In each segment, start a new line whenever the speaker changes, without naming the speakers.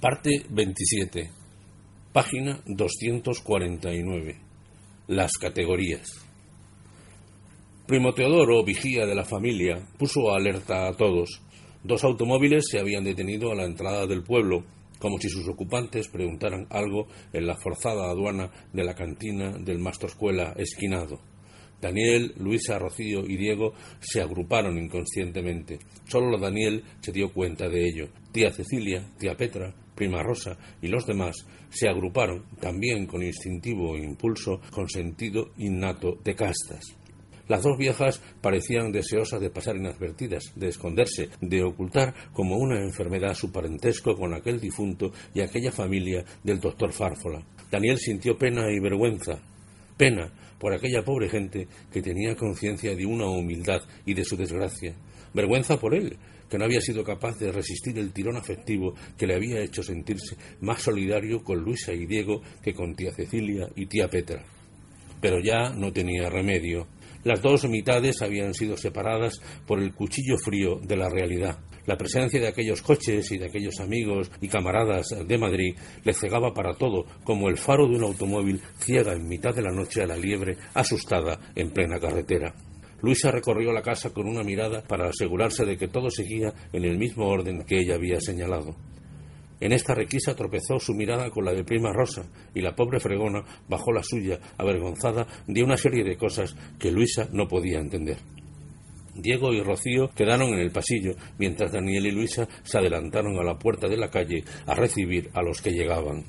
Parte 27. Página 249. Las categorías. Primo Teodoro, vigía de la familia, puso alerta a todos. Dos automóviles se habían detenido a la entrada del pueblo, como si sus ocupantes preguntaran algo en la forzada aduana de la cantina del Escuela Esquinado. Daniel, Luisa, Rocío y Diego se agruparon inconscientemente. Solo Daniel se dio cuenta de ello. Tía Cecilia, tía Petra, Prima Rosa y los demás se agruparon, también con instintivo impulso, con sentido innato de castas. Las dos viejas parecían deseosas de pasar inadvertidas, de esconderse, de ocultar como una enfermedad su parentesco con aquel difunto y aquella familia del doctor Fárfola. Daniel sintió pena y vergüenza. Pena por aquella pobre gente que tenía conciencia de una humildad y de su desgracia. Vergüenza por él, que no había sido capaz de resistir el tirón afectivo que le había hecho sentirse más solidario con Luisa y Diego que con tía Cecilia y tía Petra. Pero ya no tenía remedio. Las dos mitades habían sido separadas por el cuchillo frío de la realidad. La presencia de aquellos coches y de aquellos amigos y camaradas de Madrid le cegaba para todo, como el faro de un automóvil ciega en mitad de la noche a la liebre asustada en plena carretera. Luisa recorrió la casa con una mirada para asegurarse de que todo seguía en el mismo orden que ella había señalado. En esta requisa tropezó su mirada con la de prima Rosa, y la pobre fregona bajó la suya, avergonzada de una serie de cosas que Luisa no podía entender. Diego y Rocío quedaron en el pasillo, mientras Daniel y Luisa se adelantaron a la puerta de la calle a recibir a los que llegaban.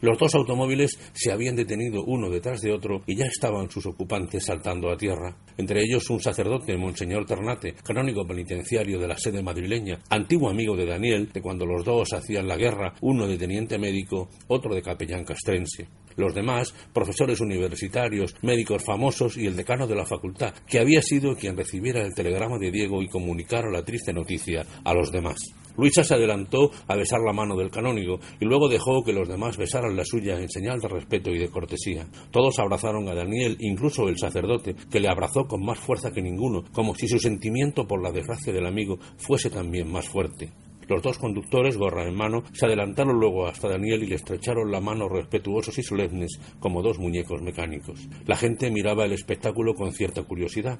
Los dos automóviles se habían detenido uno detrás de otro y ya estaban sus ocupantes saltando a tierra. Entre ellos un sacerdote, Monseñor Ternate, canónigo penitenciario de la sede madrileña, antiguo amigo de Daniel, de cuando los dos hacían la guerra, uno de teniente médico, otro de capellán castrense. Los demás, profesores universitarios, médicos famosos y el decano de la facultad, que había sido quien recibiera el telegrama de Diego y comunicara la triste noticia a los demás. Luisa se adelantó a besar la mano del canónigo y luego dejó que los demás besaran la suya en señal de respeto y de cortesía. Todos abrazaron a Daniel, incluso el sacerdote, que le abrazó con más fuerza que ninguno, como si su sentimiento por la desgracia del amigo fuese también más fuerte. Los dos conductores, gorra en mano, se adelantaron luego hasta Daniel y le estrecharon la mano respetuosos y solemnes como dos muñecos mecánicos. La gente miraba el espectáculo con cierta curiosidad.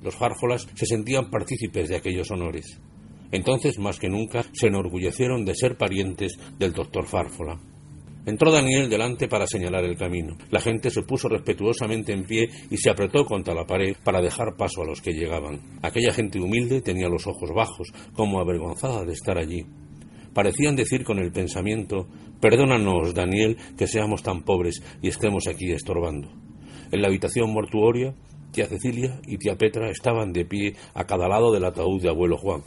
Los fárfolas se sentían partícipes de aquellos honores. Entonces, más que nunca, se enorgullecieron de ser parientes del doctor Fárfola. Entró Daniel delante para señalar el camino. La gente se puso respetuosamente en pie y se apretó contra la pared para dejar paso a los que llegaban. Aquella gente humilde tenía los ojos bajos, como avergonzada de estar allí. Parecían decir con el pensamiento Perdónanos, Daniel, que seamos tan pobres y estemos aquí estorbando. En la habitación mortuoria, tía Cecilia y tía Petra estaban de pie a cada lado del ataúd de abuelo Juan.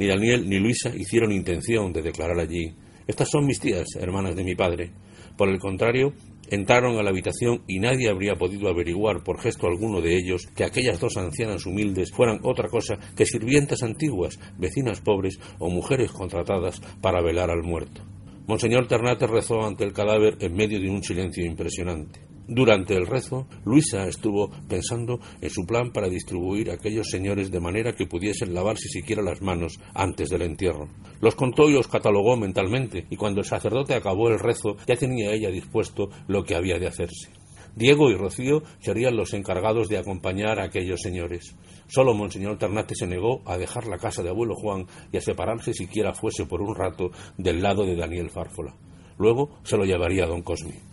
Ni Daniel ni Luisa hicieron intención de declarar allí estas son mis tías, hermanas de mi padre. Por el contrario, entraron a la habitación y nadie habría podido averiguar por gesto alguno de ellos que aquellas dos ancianas humildes fueran otra cosa que sirvientas antiguas, vecinas pobres o mujeres contratadas para velar al muerto. Monseñor Ternate rezó ante el cadáver en medio de un silencio impresionante. Durante el rezo, Luisa estuvo pensando en su plan para distribuir a aquellos señores de manera que pudiesen lavarse siquiera las manos antes del entierro. Los contó y los catalogó mentalmente, y cuando el sacerdote acabó el rezo ya tenía ella dispuesto lo que había de hacerse. Diego y Rocío serían los encargados de acompañar a aquellos señores. Solo Monseñor Ternate se negó a dejar la casa de abuelo Juan y a separarse siquiera fuese por un rato del lado de Daniel Fárfola. Luego se lo llevaría a don Cosme.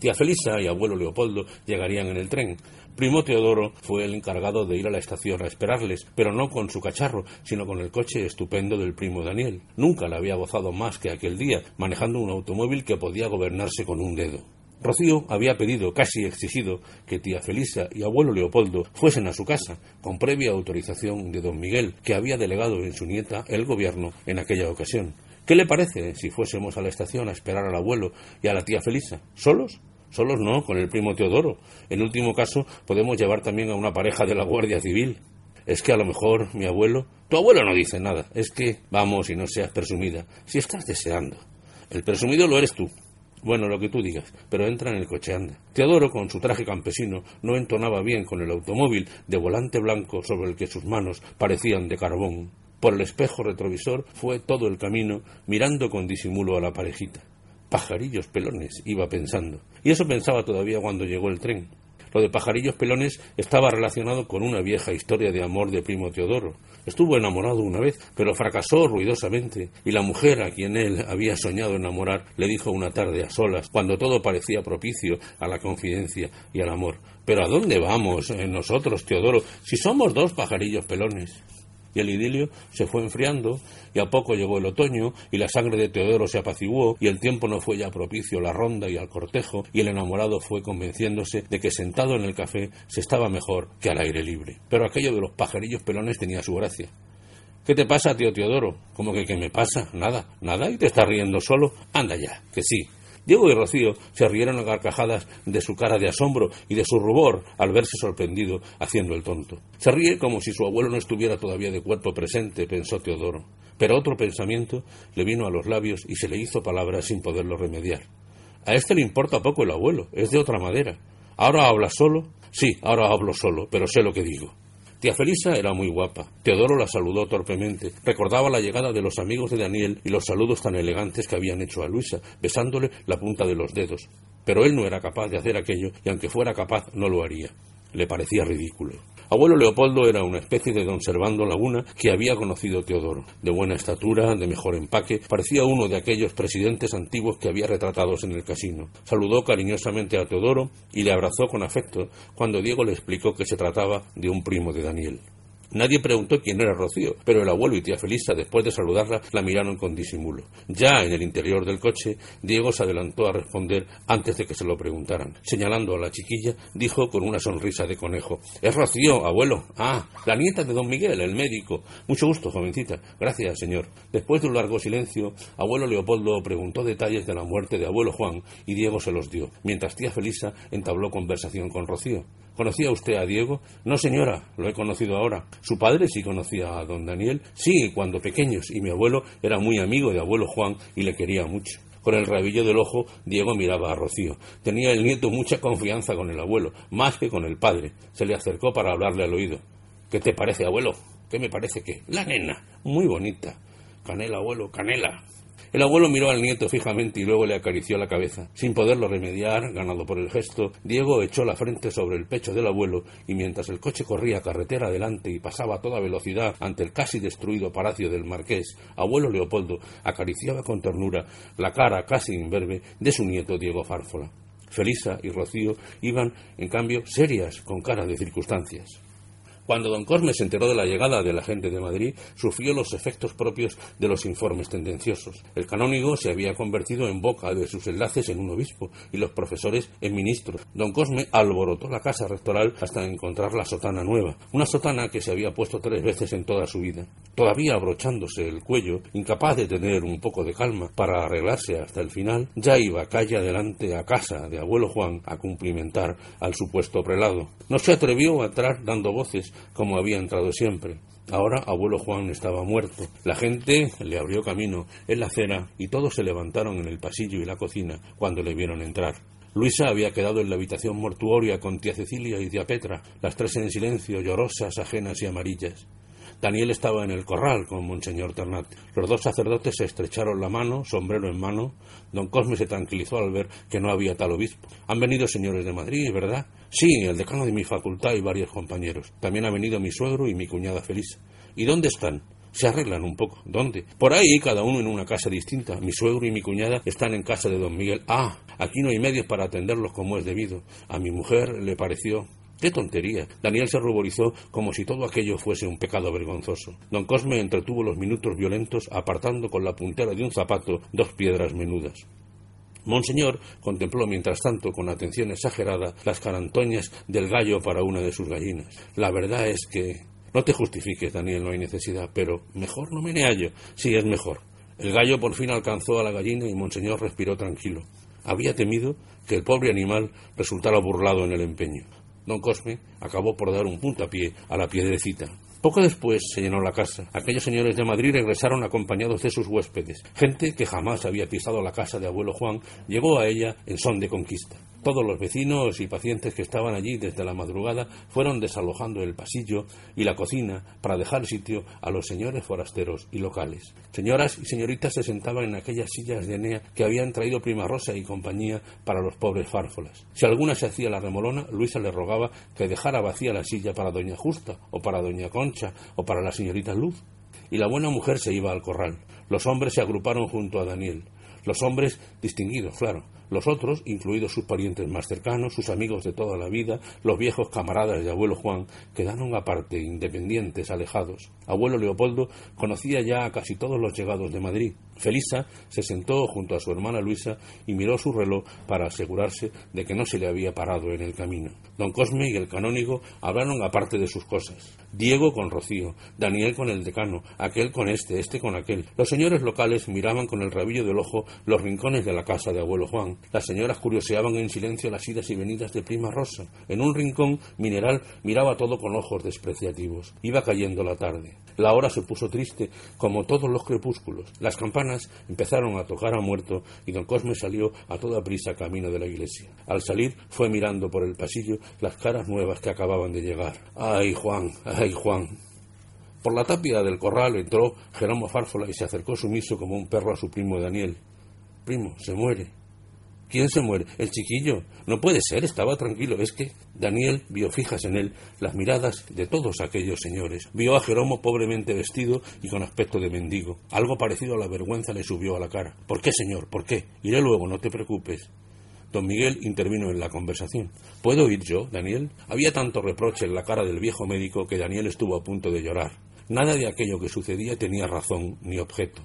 Tía Felisa y abuelo Leopoldo llegarían en el tren. Primo Teodoro fue el encargado de ir a la estación a esperarles, pero no con su cacharro, sino con el coche estupendo del primo Daniel. Nunca le había gozado más que aquel día, manejando un automóvil que podía gobernarse con un dedo. Rocío había pedido, casi exigido, que tía Felisa y abuelo Leopoldo fuesen a su casa, con previa autorización de don Miguel, que había delegado en su nieta el gobierno en aquella ocasión ¿Qué le parece si fuésemos a la estación a esperar al abuelo y a la tía Felisa? ¿Solos? Solos no, con el primo Teodoro. En último caso, podemos llevar también a una pareja de la Guardia Civil. Es que a lo mejor mi abuelo. Tu abuelo no dice nada. Es que, vamos y no seas presumida. Si estás deseando. El presumido lo eres tú. Bueno, lo que tú digas, pero entra en el coche anda. Teodoro, con su traje campesino, no entonaba bien con el automóvil de volante blanco sobre el que sus manos parecían de carbón. Por el espejo retrovisor fue todo el camino mirando con disimulo a la parejita. Pajarillos pelones, iba pensando. Y eso pensaba todavía cuando llegó el tren. Lo de pajarillos pelones estaba relacionado con una vieja historia de amor de primo Teodoro. Estuvo enamorado una vez, pero fracasó ruidosamente, y la mujer a quien él había soñado enamorar le dijo una tarde a solas, cuando todo parecía propicio a la confidencia y al amor Pero ¿a dónde vamos eh, nosotros, Teodoro, si somos dos pajarillos pelones? Y el idilio se fue enfriando, y a poco llegó el otoño, y la sangre de Teodoro se apaciguó, y el tiempo no fue ya propicio a la ronda y al cortejo, y el enamorado fue convenciéndose de que sentado en el café se estaba mejor que al aire libre. Pero aquello de los pajarillos pelones tenía su gracia. ¿Qué te pasa, tío Teodoro? ¿Cómo que qué me pasa? Nada, nada, y te estás riendo solo. Anda ya, que sí, Diego y Rocío se rieron a carcajadas de su cara de asombro y de su rubor al verse sorprendido haciendo el tonto. Se ríe como si su abuelo no estuviera todavía de cuerpo presente, pensó Teodoro. Pero otro pensamiento le vino a los labios y se le hizo palabra sin poderlo remediar. A este le importa poco el abuelo, es de otra madera. ¿Ahora habla solo? Sí, ahora hablo solo, pero sé lo que digo. Tía Felisa era muy guapa. Teodoro la saludó torpemente. Recordaba la llegada de los amigos de Daniel y los saludos tan elegantes que habían hecho a Luisa, besándole la punta de los dedos. Pero él no era capaz de hacer aquello y aunque fuera capaz no lo haría. Le parecía ridículo. Abuelo Leopoldo era una especie de don Servando Laguna que había conocido Teodoro. De buena estatura, de mejor empaque, parecía uno de aquellos presidentes antiguos que había retratados en el casino. Saludó cariñosamente a Teodoro y le abrazó con afecto cuando Diego le explicó que se trataba de un primo de Daniel. Nadie preguntó quién era Rocío, pero el abuelo y tía Felisa, después de saludarla, la miraron con disimulo. Ya en el interior del coche, Diego se adelantó a responder antes de que se lo preguntaran. Señalando a la chiquilla, dijo con una sonrisa de conejo: Es Rocío, abuelo. Ah, la nieta de don Miguel, el médico. Mucho gusto, jovencita. Gracias, señor. Después de un largo silencio, abuelo Leopoldo preguntó detalles de la muerte de abuelo Juan y Diego se los dio, mientras tía Felisa entabló conversación con Rocío. ¿Conocía usted a Diego? No, señora, lo he conocido ahora. ¿Su padre sí conocía a don Daniel? Sí, cuando pequeños, y mi abuelo era muy amigo de abuelo Juan y le quería mucho. Con el rabillo del ojo, Diego miraba a Rocío. Tenía el nieto mucha confianza con el abuelo, más que con el padre. Se le acercó para hablarle al oído. ¿Qué te parece, abuelo? ¿Qué me parece que? La nena, muy bonita. Canela, abuelo, canela. El abuelo miró al nieto fijamente y luego le acarició la cabeza. Sin poderlo remediar, ganado por el gesto, Diego echó la frente sobre el pecho del abuelo y mientras el coche corría carretera adelante y pasaba a toda velocidad ante el casi destruido palacio del marqués, abuelo Leopoldo acariciaba con ternura la cara casi imberbe de su nieto Diego Fárfola. Felisa y Rocío iban, en cambio, serias, con cara de circunstancias. Cuando don Cosme se enteró de la llegada de la gente de Madrid, sufrió los efectos propios de los informes tendenciosos. El canónigo se había convertido en boca de sus enlaces en un obispo y los profesores en ministros. Don Cosme alborotó la casa rectoral hasta encontrar la sotana nueva, una sotana que se había puesto tres veces en toda su vida. Todavía abrochándose el cuello, incapaz de tener un poco de calma para arreglarse hasta el final, ya iba calle adelante a casa de abuelo Juan a cumplimentar al supuesto prelado. No se atrevió a entrar dando voces como había entrado siempre. Ahora abuelo Juan estaba muerto. La gente le abrió camino en la acera y todos se levantaron en el pasillo y la cocina cuando le vieron entrar. Luisa había quedado en la habitación mortuoria con tía Cecilia y tía Petra, las tres en silencio, llorosas, ajenas y amarillas. Daniel estaba en el corral con Monseñor Ternat. Los dos sacerdotes se estrecharon la mano, sombrero en mano. Don Cosme se tranquilizó al ver que no había tal obispo. Han venido señores de Madrid, ¿verdad? Sí, el decano de mi facultad y varios compañeros. También ha venido mi suegro y mi cuñada Feliz. ¿Y dónde están? Se arreglan un poco. ¿Dónde? Por ahí, cada uno en una casa distinta. Mi suegro y mi cuñada están en casa de don Miguel. Ah, aquí no hay medios para atenderlos como es debido. A mi mujer le pareció ¡Qué tontería! Daniel se ruborizó como si todo aquello fuese un pecado vergonzoso. Don Cosme entretuvo los minutos violentos apartando con la puntera de un zapato dos piedras menudas. Monseñor contempló mientras tanto con atención exagerada las carantoñas del gallo para una de sus gallinas. La verdad es que. No te justifiques, Daniel, no hay necesidad, pero mejor no me hallo. Sí, es mejor. El gallo por fin alcanzó a la gallina y Monseñor respiró tranquilo. Había temido que el pobre animal resultara burlado en el empeño. Don Cosme acabó por dar un puntapié a la piedrecita. Poco después se llenó la casa. Aquellos señores de Madrid regresaron acompañados de sus huéspedes. Gente que jamás había pisado la casa de abuelo Juan llegó a ella en son de conquista. Todos los vecinos y pacientes que estaban allí desde la madrugada fueron desalojando el pasillo y la cocina para dejar sitio a los señores forasteros y locales. Señoras y señoritas se sentaban en aquellas sillas de Enea que habían traído Prima Rosa y compañía para los pobres fárfolas. Si alguna se hacía la remolona, Luisa le rogaba que dejara vacía la silla para doña Justa, o para doña Concha, o para la señorita Luz. Y la buena mujer se iba al corral. Los hombres se agruparon junto a Daniel. Los hombres distinguidos, claro, los otros, incluidos sus parientes más cercanos, sus amigos de toda la vida, los viejos camaradas de abuelo Juan, quedaron aparte, independientes, alejados. Abuelo Leopoldo conocía ya a casi todos los llegados de Madrid. Felisa se sentó junto a su hermana Luisa y miró su reloj para asegurarse de que no se le había parado en el camino. Don Cosme y el canónigo hablaron aparte de sus cosas. Diego con Rocío, Daniel con el decano, aquel con este, este con aquel. Los señores locales miraban con el rabillo del ojo los rincones de la casa de abuelo Juan. Las señoras curioseaban en silencio las idas y venidas de prima Rosa. En un rincón, Mineral miraba todo con ojos despreciativos. Iba cayendo la tarde. La hora se puso triste, como todos los crepúsculos. Las campanas empezaron a tocar a muerto y don Cosme salió a toda prisa camino de la iglesia. Al salir fue mirando por el pasillo las caras nuevas que acababan de llegar. ¡Ay, Juan! ¡Ay, Juan! Por la tapia del corral entró Jerónimo Fárfola y se acercó sumiso como un perro a su primo Daniel. Primo, se muere. ¿Quién se muere? El chiquillo. No puede ser, estaba tranquilo. Es que Daniel vio fijas en él las miradas de todos aquellos señores. Vio a Jeromo pobremente vestido y con aspecto de mendigo. Algo parecido a la vergüenza le subió a la cara. ¿Por qué, señor? ¿Por qué? Iré luego, no te preocupes. Don Miguel intervino en la conversación. ¿Puedo ir yo, Daniel? Había tanto reproche en la cara del viejo médico que Daniel estuvo a punto de llorar. Nada de aquello que sucedía tenía razón ni objeto.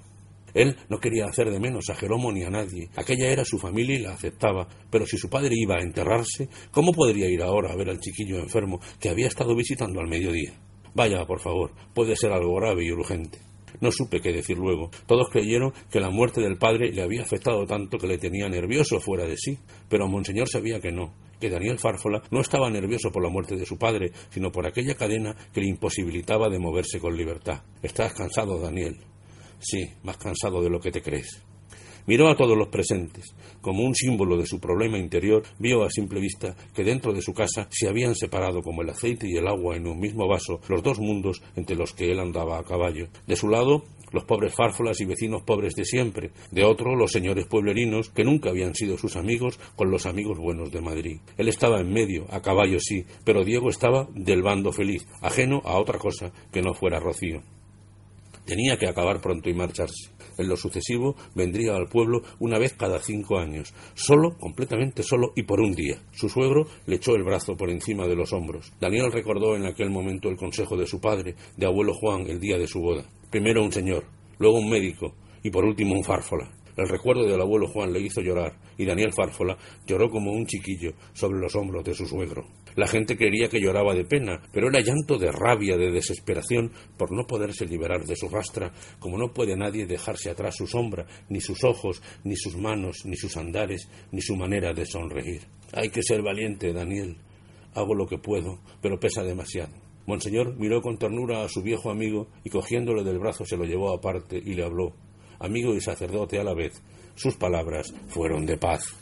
Él no quería hacer de menos a Jeromo ni a nadie. Aquella era su familia y la aceptaba. Pero si su padre iba a enterrarse, ¿cómo podría ir ahora a ver al chiquillo enfermo que había estado visitando al mediodía? Vaya, por favor, puede ser algo grave y urgente. No supe qué decir luego. Todos creyeron que la muerte del padre le había afectado tanto que le tenía nervioso fuera de sí, pero Monseñor sabía que no, que Daniel Fárfola no estaba nervioso por la muerte de su padre, sino por aquella cadena que le imposibilitaba de moverse con libertad. Estás cansado, Daniel. Sí, más cansado de lo que te crees. Miró a todos los presentes. Como un símbolo de su problema interior, vio a simple vista que dentro de su casa se habían separado como el aceite y el agua en un mismo vaso los dos mundos entre los que él andaba a caballo. De su lado, los pobres fárfolas y vecinos pobres de siempre. De otro, los señores pueblerinos que nunca habían sido sus amigos con los amigos buenos de Madrid. Él estaba en medio, a caballo sí, pero Diego estaba del bando feliz, ajeno a otra cosa que no fuera Rocío. Tenía que acabar pronto y marcharse. En lo sucesivo vendría al pueblo una vez cada cinco años, solo, completamente solo y por un día. Su suegro le echó el brazo por encima de los hombros. Daniel recordó en aquel momento el consejo de su padre, de abuelo Juan, el día de su boda. Primero un señor, luego un médico y por último un fárfola. El recuerdo del abuelo Juan le hizo llorar y Daniel Fárfola lloró como un chiquillo sobre los hombros de su suegro. La gente creía que lloraba de pena, pero era llanto de rabia, de desesperación por no poderse liberar de su rastra, como no puede nadie dejarse atrás su sombra, ni sus ojos, ni sus manos, ni sus andares, ni su manera de sonreír. Hay que ser valiente, Daniel. Hago lo que puedo, pero pesa demasiado. Monseñor miró con ternura a su viejo amigo y cogiéndole del brazo se lo llevó aparte y le habló amigo y sacerdote a la vez, sus palabras fueron de paz.